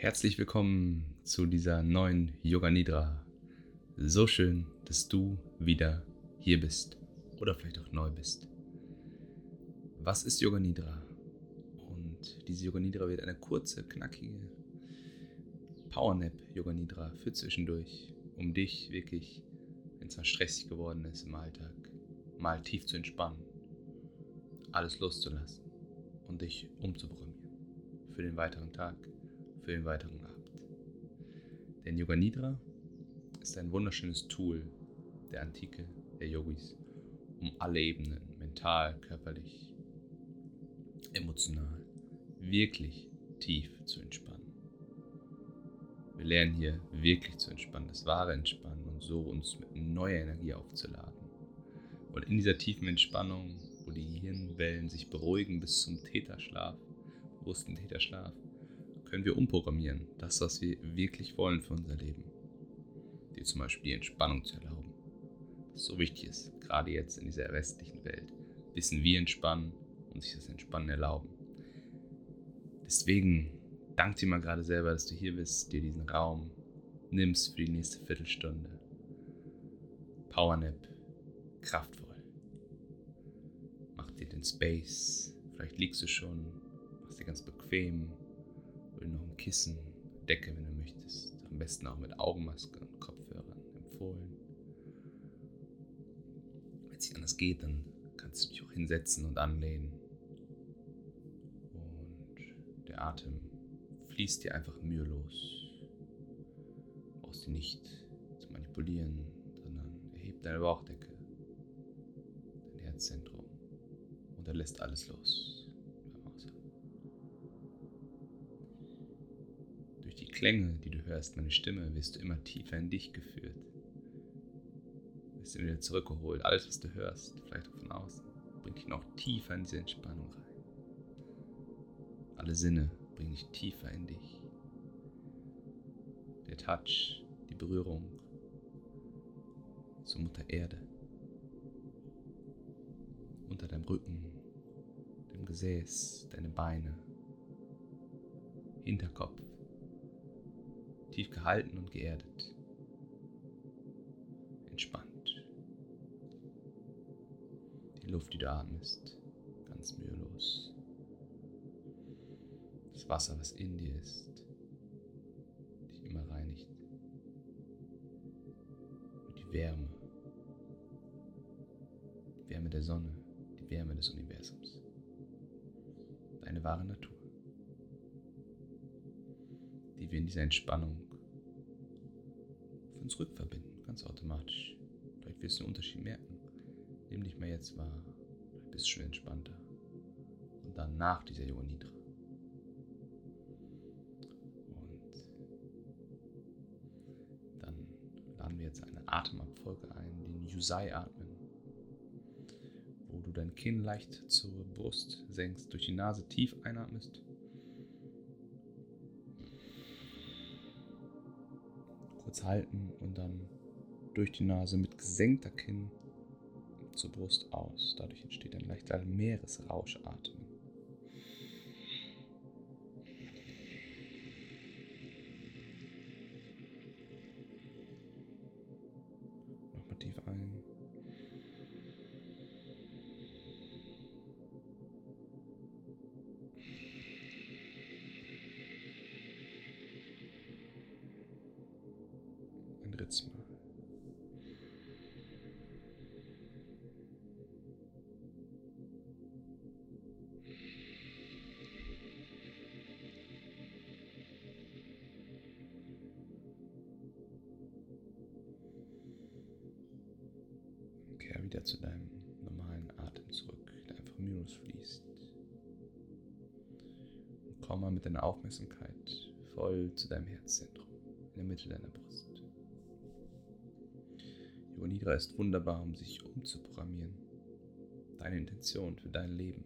Herzlich willkommen zu dieser neuen Yoga Nidra. So schön, dass du wieder hier bist oder vielleicht auch neu bist. Was ist Yoga Nidra? Und diese Yoga Nidra wird eine kurze, knackige Powernap Yoga Nidra für zwischendurch, um dich wirklich, wenn es mal stressig geworden ist im Alltag, mal tief zu entspannen, alles loszulassen und dich umzuprogrammieren für den weiteren Tag, für den weiteren Abend. Denn Yoga Nidra ist ein wunderschönes Tool der Antike, der Yogis, um alle Ebenen, mental, körperlich, emotional, wirklich tief zu entspannen. Wir lernen hier wirklich zu entspannen, das wahre Entspannen und so uns mit neuer Energie aufzuladen. Und in dieser tiefen Entspannung, wo die Gehirnwellen sich beruhigen bis zum Täterschlaf, bewussten Täterschlaf, können wir umprogrammieren, das, was wir wirklich wollen für unser Leben. Dir zum Beispiel die Entspannung zu erlauben. Das so wichtig ist, gerade jetzt in dieser restlichen Welt. Wissen, wie entspannen und sich das Entspannen erlauben. Deswegen dank dir mal gerade selber, dass du hier bist, dir diesen Raum nimmst für die nächste Viertelstunde. Powernap, kraftvoll. Mach dir den Space. Vielleicht liegst du schon, machst dir ganz bequem. Oder noch ein Kissen, Decke, wenn du möchtest. Am besten auch mit Augenmaske und Kopfhörern empfohlen. Wenn es nicht anders geht, dann kannst du dich auch hinsetzen und anlehnen. Und der Atem fließt dir einfach mühelos. Du brauchst ihn nicht zu manipulieren, sondern erhebt deine Bauchdecke, dein Herzzentrum und er lässt alles los. Klänge, die du hörst, meine Stimme, wirst du immer tiefer in dich geführt. Wirst du wieder zurückgeholt. Alles, was du hörst, vielleicht auch von außen, bringt dich noch tiefer in diese Entspannung rein. Alle Sinne bring dich tiefer in dich. Der Touch, die Berührung zur Mutter Erde. Unter deinem Rücken, dem Gesäß, deine Beine, Hinterkopf. Tief gehalten und geerdet. Entspannt. Die Luft, die du atmest, ganz mühelos. Wasser, was in dir ist, dich immer reinigt. Und die Wärme, die Wärme der Sonne, die Wärme des Universums. Deine wahre Natur, die wir in dieser Entspannung uns rückverbinden, ganz automatisch. Vielleicht wirst du einen Unterschied merken. Nimm dich mal jetzt wahr, du schon entspannter. Und dann nach dieser Yoga Nidra laden wir jetzt eine Atemabfolge ein, den Yusai atmen, wo du dein Kinn leicht zur Brust senkst, durch die Nase tief einatmest. Kurz halten und dann durch die Nase mit gesenkter Kinn zur Brust aus. Dadurch entsteht ein leichter Meeresrauschatmen. Wieder zu deinem normalen Atem zurück, der einfach minus fließt. Und komm mal mit deiner Aufmerksamkeit voll zu deinem Herzzentrum in der Mitte deiner Brust. Yoga Nidra ist wunderbar, um sich umzuprogrammieren. Deine Intention für dein Leben,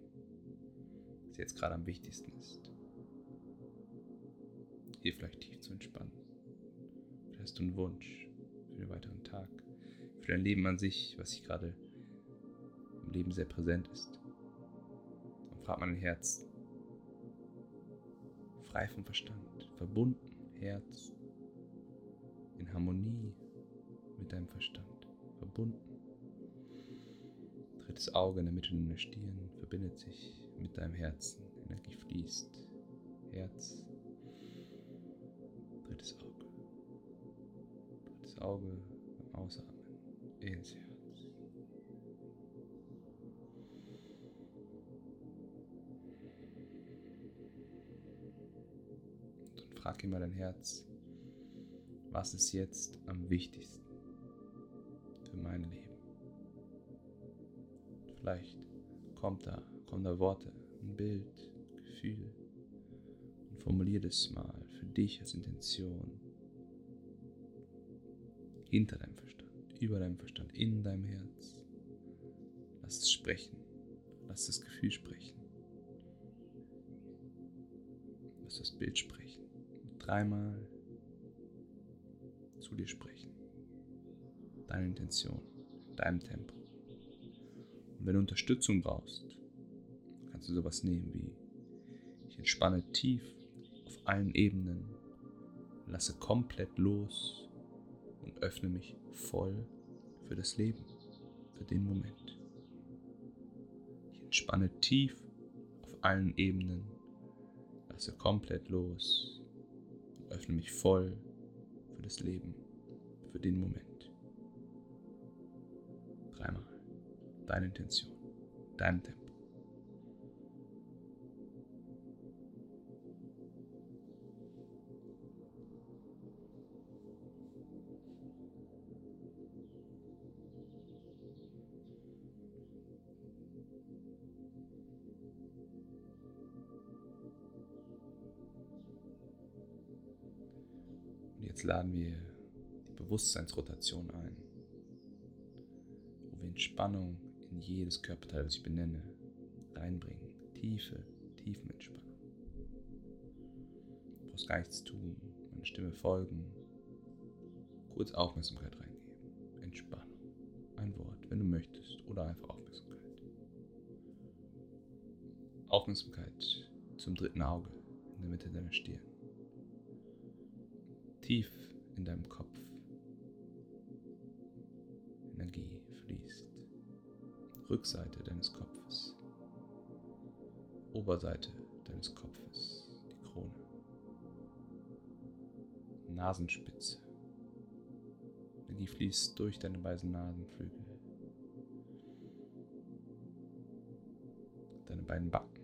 was jetzt gerade am wichtigsten ist. Hier vielleicht tief zu entspannen. Vielleicht hast du einen Wunsch für den weiteren Tag, für dein Leben an sich, was sich gerade im Leben sehr präsent ist. Dann frag mal dein Herz. frei vom Verstand, verbunden, Herz, in Harmonie mit deinem Verstand, verbunden. Drittes Auge in der Mitte deiner Stirn verbindet sich mit deinem Herzen, Energie fließt, Herz, drittes Auge, drittes Auge beim Ausatmen, ins Herz. frag immer dein Herz, was ist jetzt am wichtigsten für mein Leben? Vielleicht kommt da, kommen da Worte, ein Bild, Gefühl und formulier das mal für dich als Intention hinter deinem Verstand, über deinem Verstand, in deinem Herz. Lass es sprechen, lass das Gefühl sprechen, lass das Bild sprechen dreimal zu dir sprechen. Deine Intention, deinem Tempo. Und wenn du Unterstützung brauchst, kannst du sowas nehmen wie ich entspanne tief auf allen Ebenen, lasse komplett los und öffne mich voll für das Leben, für den Moment. Ich entspanne tief auf allen Ebenen, lasse komplett los öffne mich voll für das Leben, für den Moment. Dreimal. Deine Intention, dein Tempo. Jetzt laden wir die Bewusstseinsrotation ein, wo wir Entspannung in jedes Körperteil, das ich benenne, reinbringen. Tiefe, tiefen Entspannung. Du brauchst gar nichts tun, meine Stimme folgen, kurz Aufmerksamkeit reingeben. Entspannung. Ein Wort, wenn du möchtest, oder einfach Aufmerksamkeit. Aufmerksamkeit zum dritten Auge in der Mitte deiner Stirn tief in deinem Kopf. Energie fließt. Rückseite deines Kopfes. Oberseite deines Kopfes. Die Krone. Nasenspitze. Energie fließt durch deine beiden Nasenflügel. Deine beiden Backen.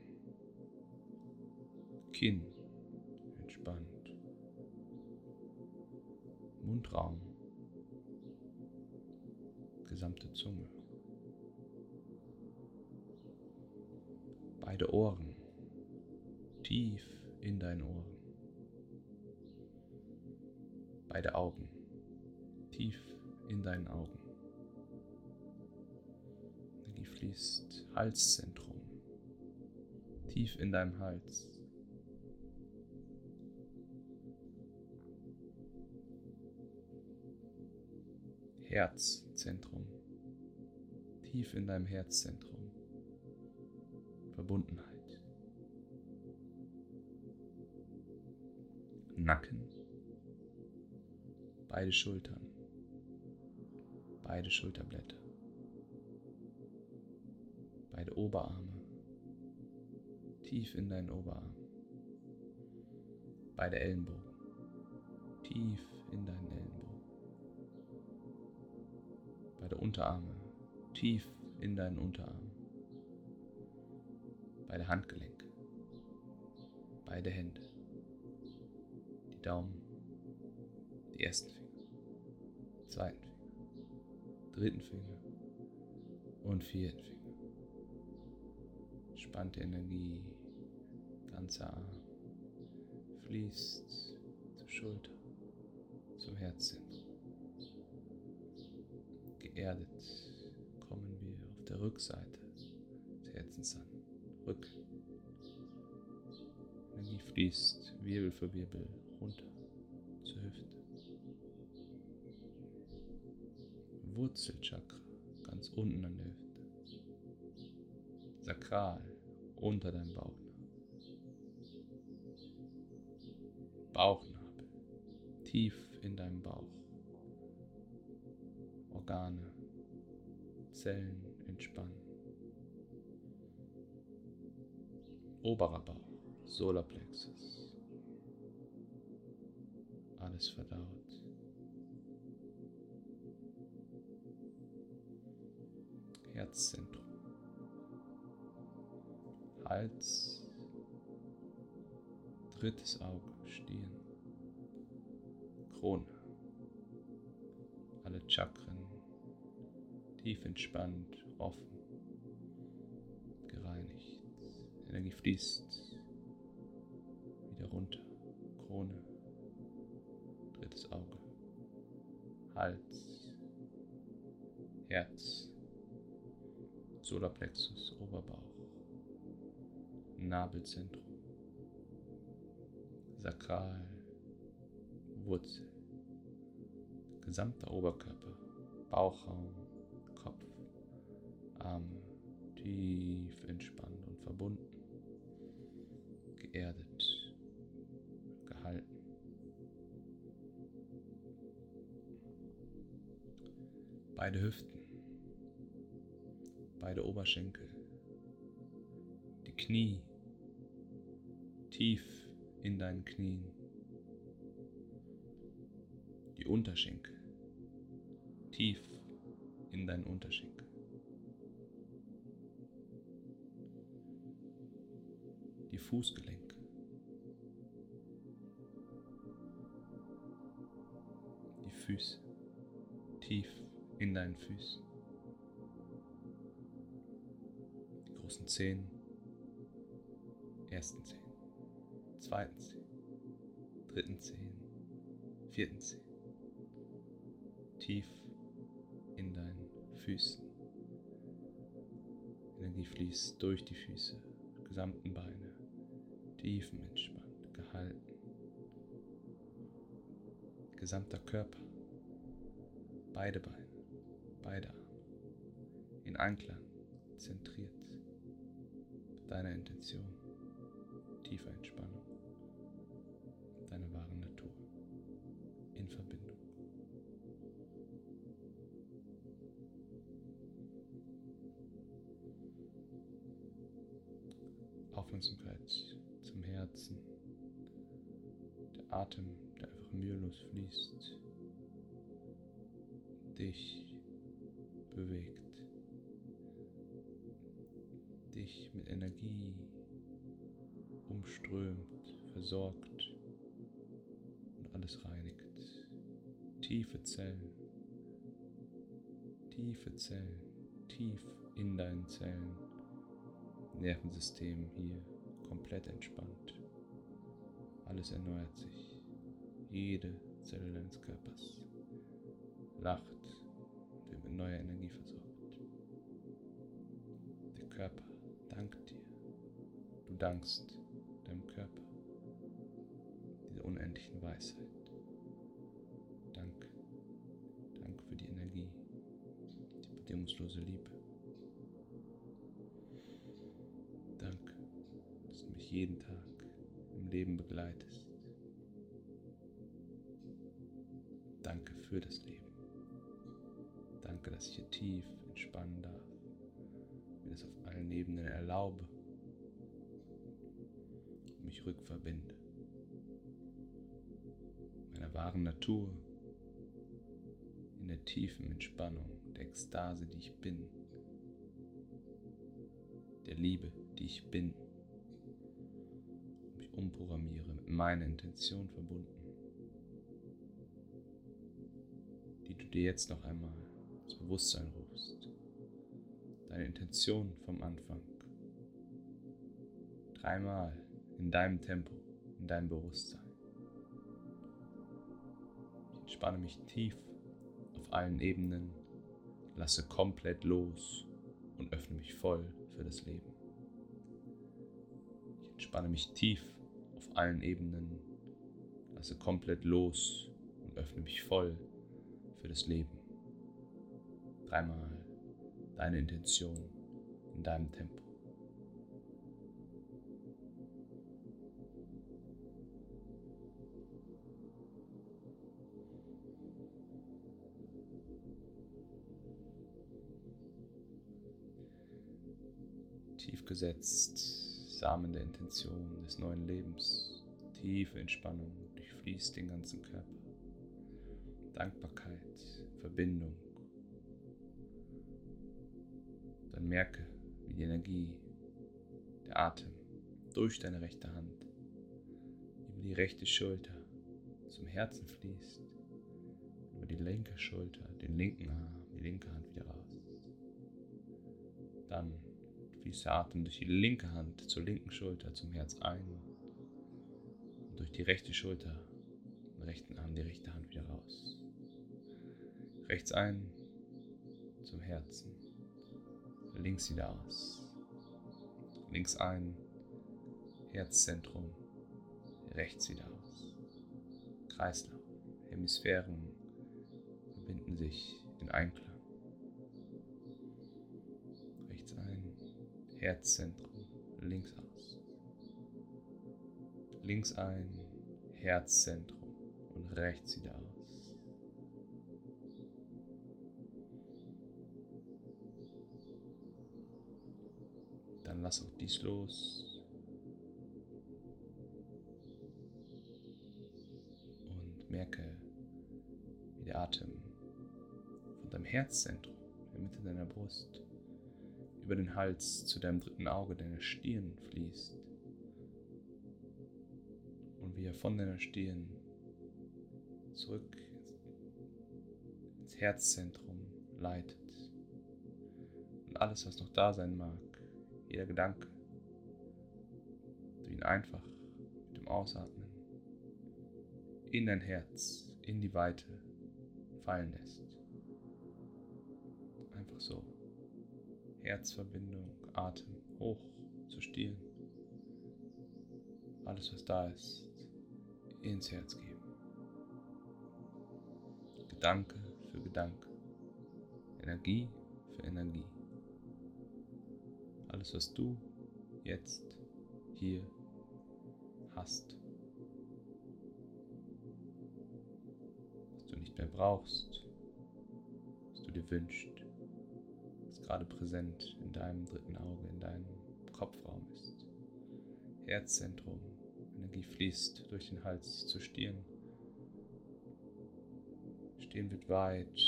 Kinn Mundraum, gesamte Zunge, beide Ohren, tief in deinen Ohren, beide Augen, tief in deinen Augen. Energie fließt. Halszentrum, tief in deinem Hals. Herzzentrum, tief in deinem Herzzentrum, Verbundenheit. Nacken, beide Schultern, beide Schulterblätter, beide Oberarme, tief in deinen Oberarm, beide Ellenbogen, tief Unterarme tief in deinen Unterarm, beide Handgelenke, beide Hände, die Daumen, die ersten Finger, zweiten Finger, dritten Finger und vierten Finger. Spannte Energie, ganzer Arm, fließt zur Schulter, zum Herzzentrum geerdet kommen wir auf der Rückseite des Herzens an. Rück. Energie fließt Wirbel für Wirbel runter zur Hüfte. Wurzelchakra ganz unten an der Hüfte. Sakral unter deinem Bauch. Bauchnabel, tief in deinem Bauch. Organe, Zellen entspannen. Oberer Bauch, Solarplexus. Alles verdaut. Herzzentrum. Hals, drittes Auge, Stirn, Krone, alle Chakren tief entspannt, offen, gereinigt. Energie fließt wieder runter, Krone, drittes Auge, Hals, Herz, Solarplexus, Oberbauch, Nabelzentrum, Sakral, Wurzel, gesamter Oberkörper, Bauchraum, Arme tief entspannt und verbunden, geerdet, gehalten. Beide Hüften, beide Oberschenkel, die Knie tief in deinen Knien, die Unterschenkel tief in deinen Unterschenkel. Die Fußgelenke. Die Füße tief in deinen Füßen. Die großen Zehen, ersten Zehen, zweiten Zehen, dritten Zehen, vierten Zehen. Tief in deinen Füßen. Energie fließt durch die Füße, gesamten Beine, tiefenentspannt, gehalten. Gesamter Körper, beide Beine, beide Arme, in Einklang, zentriert mit deiner Intention, tiefer Entspannung, deiner wahren Natur, in Verbindung. Aufmerksamkeit Herzen. Der Atem, der einfach mühelos fließt, dich bewegt, dich mit Energie umströmt, versorgt und alles reinigt. Tiefe Zellen, tiefe Zellen, tief in deinen Zellen Nervensystem hier komplett entspannt. Alles erneuert sich. Jede Zelle deines Körpers lacht und wird mit neuer Energie versorgt. Der Körper dankt dir. Du dankst deinem Körper dieser unendlichen Weisheit. Danke. Danke für die Energie, die bedingungslose Liebe. Jeden Tag im Leben begleitest. Danke für das Leben. Danke, dass ich hier tief entspannen darf, mir das auf allen Ebenen erlaube und mich rückverbinde. Meiner wahren Natur, in der tiefen Entspannung, der Ekstase, die ich bin, der Liebe, die ich bin umprogrammiere, mit meiner Intention verbunden, die du dir jetzt noch einmal ins Bewusstsein rufst. Deine Intention vom Anfang. Dreimal in deinem Tempo, in deinem Bewusstsein. Ich entspanne mich tief auf allen Ebenen, lasse komplett los und öffne mich voll für das Leben. Ich entspanne mich tief allen Ebenen, lasse komplett los und öffne mich voll für das Leben. Dreimal deine Intention in deinem Tempo. Tief gesetzt Samen der Intention des neuen Lebens, tiefe Entspannung durchfließt den ganzen Körper. Dankbarkeit, Verbindung. Dann merke, wie die Energie, der Atem durch deine rechte Hand über die rechte Schulter zum Herzen fließt, über die linke Schulter, den linken Arm, die linke Hand wieder raus. Dann fließt der Atem durch die linke Hand zur linken Schulter zum Herz ein und durch die rechte Schulter, den rechten Arm, die rechte Hand wieder raus. Rechts ein zum Herzen, links wieder aus. Links ein, Herzzentrum, rechts wieder aus. Kreislauf, Hemisphären verbinden sich in Einklang. Herzzentrum, links aus. Links ein, Herzzentrum und rechts wieder aus. Dann lass auch dies los. Und merke, wie der Atem von deinem Herzzentrum, in der Mitte deiner Brust, über den Hals zu deinem dritten Auge, deiner Stirn fließt. Und wie er von deiner Stirn zurück ins Herzzentrum leitet. Und alles, was noch da sein mag, jeder Gedanke, du ihn einfach mit dem Ausatmen in dein Herz, in die Weite fallen lässt. Herzverbindung, Atem hoch zu Stirn. Alles, was da ist, ins Herz geben. Gedanke für Gedanke. Energie für Energie. Alles, was du jetzt hier hast. Was du nicht mehr brauchst, was du dir wünschst, gerade präsent in deinem dritten Auge, in deinem Kopfraum ist. Herzzentrum, Energie fließt durch den Hals zur Stirn. Stirn wird weit,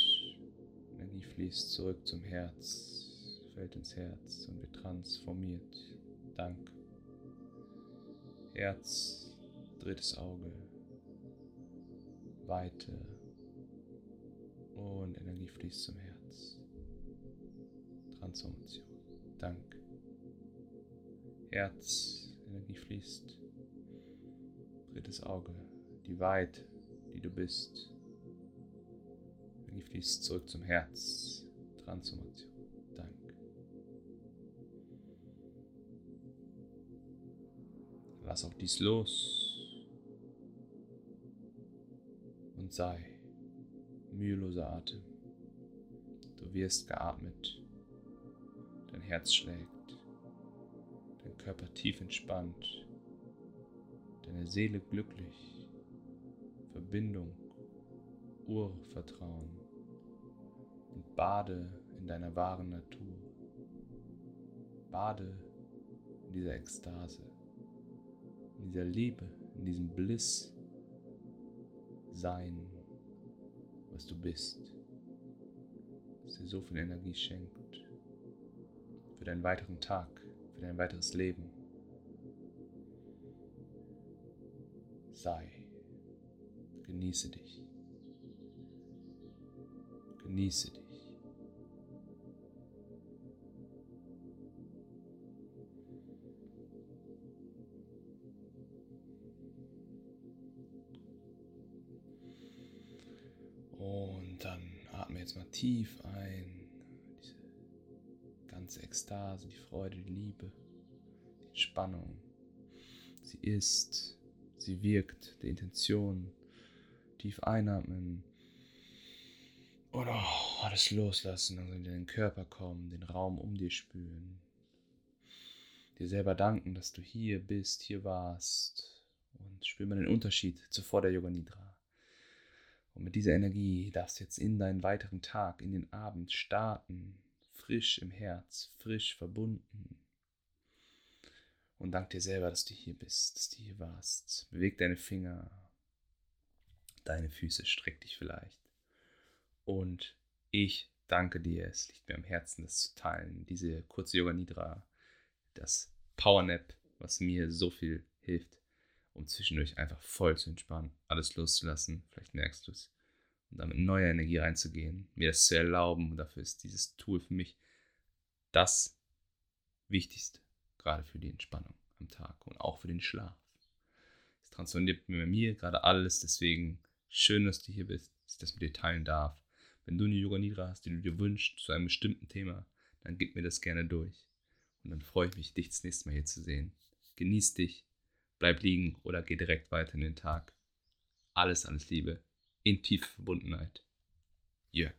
Energie fließt zurück zum Herz, fällt ins Herz und wird transformiert. Dank. Herz, drittes Auge, Weite und Energie fließt zum Herz. Transformation. Dank. Herz, Energie fließt. Drittes Auge, die Weite, die du bist. Energie fließt zurück zum Herz. Transformation. Lass auch dies los und sei müheloser Atem. Du wirst geatmet, dein Herz schlägt, dein Körper tief entspannt, deine Seele glücklich, Verbindung, Urvertrauen und bade in deiner wahren Natur. Bade in dieser Ekstase in dieser Liebe, in diesem Bliss sein, was du bist, das dir so viel Energie schenkt für deinen weiteren Tag, für dein weiteres Leben. Sei, genieße dich, genieße dich. dann atme jetzt mal tief ein. Ganze Ekstase, die Freude, die Liebe, die Entspannung. Sie ist, sie wirkt, die Intention. Tief einatmen. Oder alles loslassen, also in den Körper kommen, den Raum um dir spüren. Dir selber danken, dass du hier bist, hier warst. Und spür mal den Unterschied zuvor der Yoga Nidra. Und mit dieser Energie darfst du jetzt in deinen weiteren Tag, in den Abend starten, frisch im Herz, frisch verbunden. Und dank dir selber, dass du hier bist, dass du hier warst. Beweg deine Finger, deine Füße, streck dich vielleicht. Und ich danke dir, es liegt mir am Herzen, das zu teilen. Diese kurze Yoga Nidra, das Power Nap, was mir so viel hilft, um zwischendurch einfach voll zu entspannen, alles loszulassen. Vielleicht merkst du es. Und damit neue Energie reinzugehen, mir das zu erlauben. Und dafür ist dieses Tool für mich das Wichtigste, gerade für die Entspannung am Tag und auch für den Schlaf. Es transformiert bei mir gerade alles, deswegen schön, dass du hier bist, dass ich das mit dir teilen darf. Wenn du eine Yoga Nidra hast, die du dir wünschst zu einem bestimmten Thema, dann gib mir das gerne durch. Und dann freue ich mich, dich das nächste Mal hier zu sehen. Genieß dich, bleib liegen oder geh direkt weiter in den Tag. Alles, alles Liebe, in tiefe Verbundenheit. Jörg.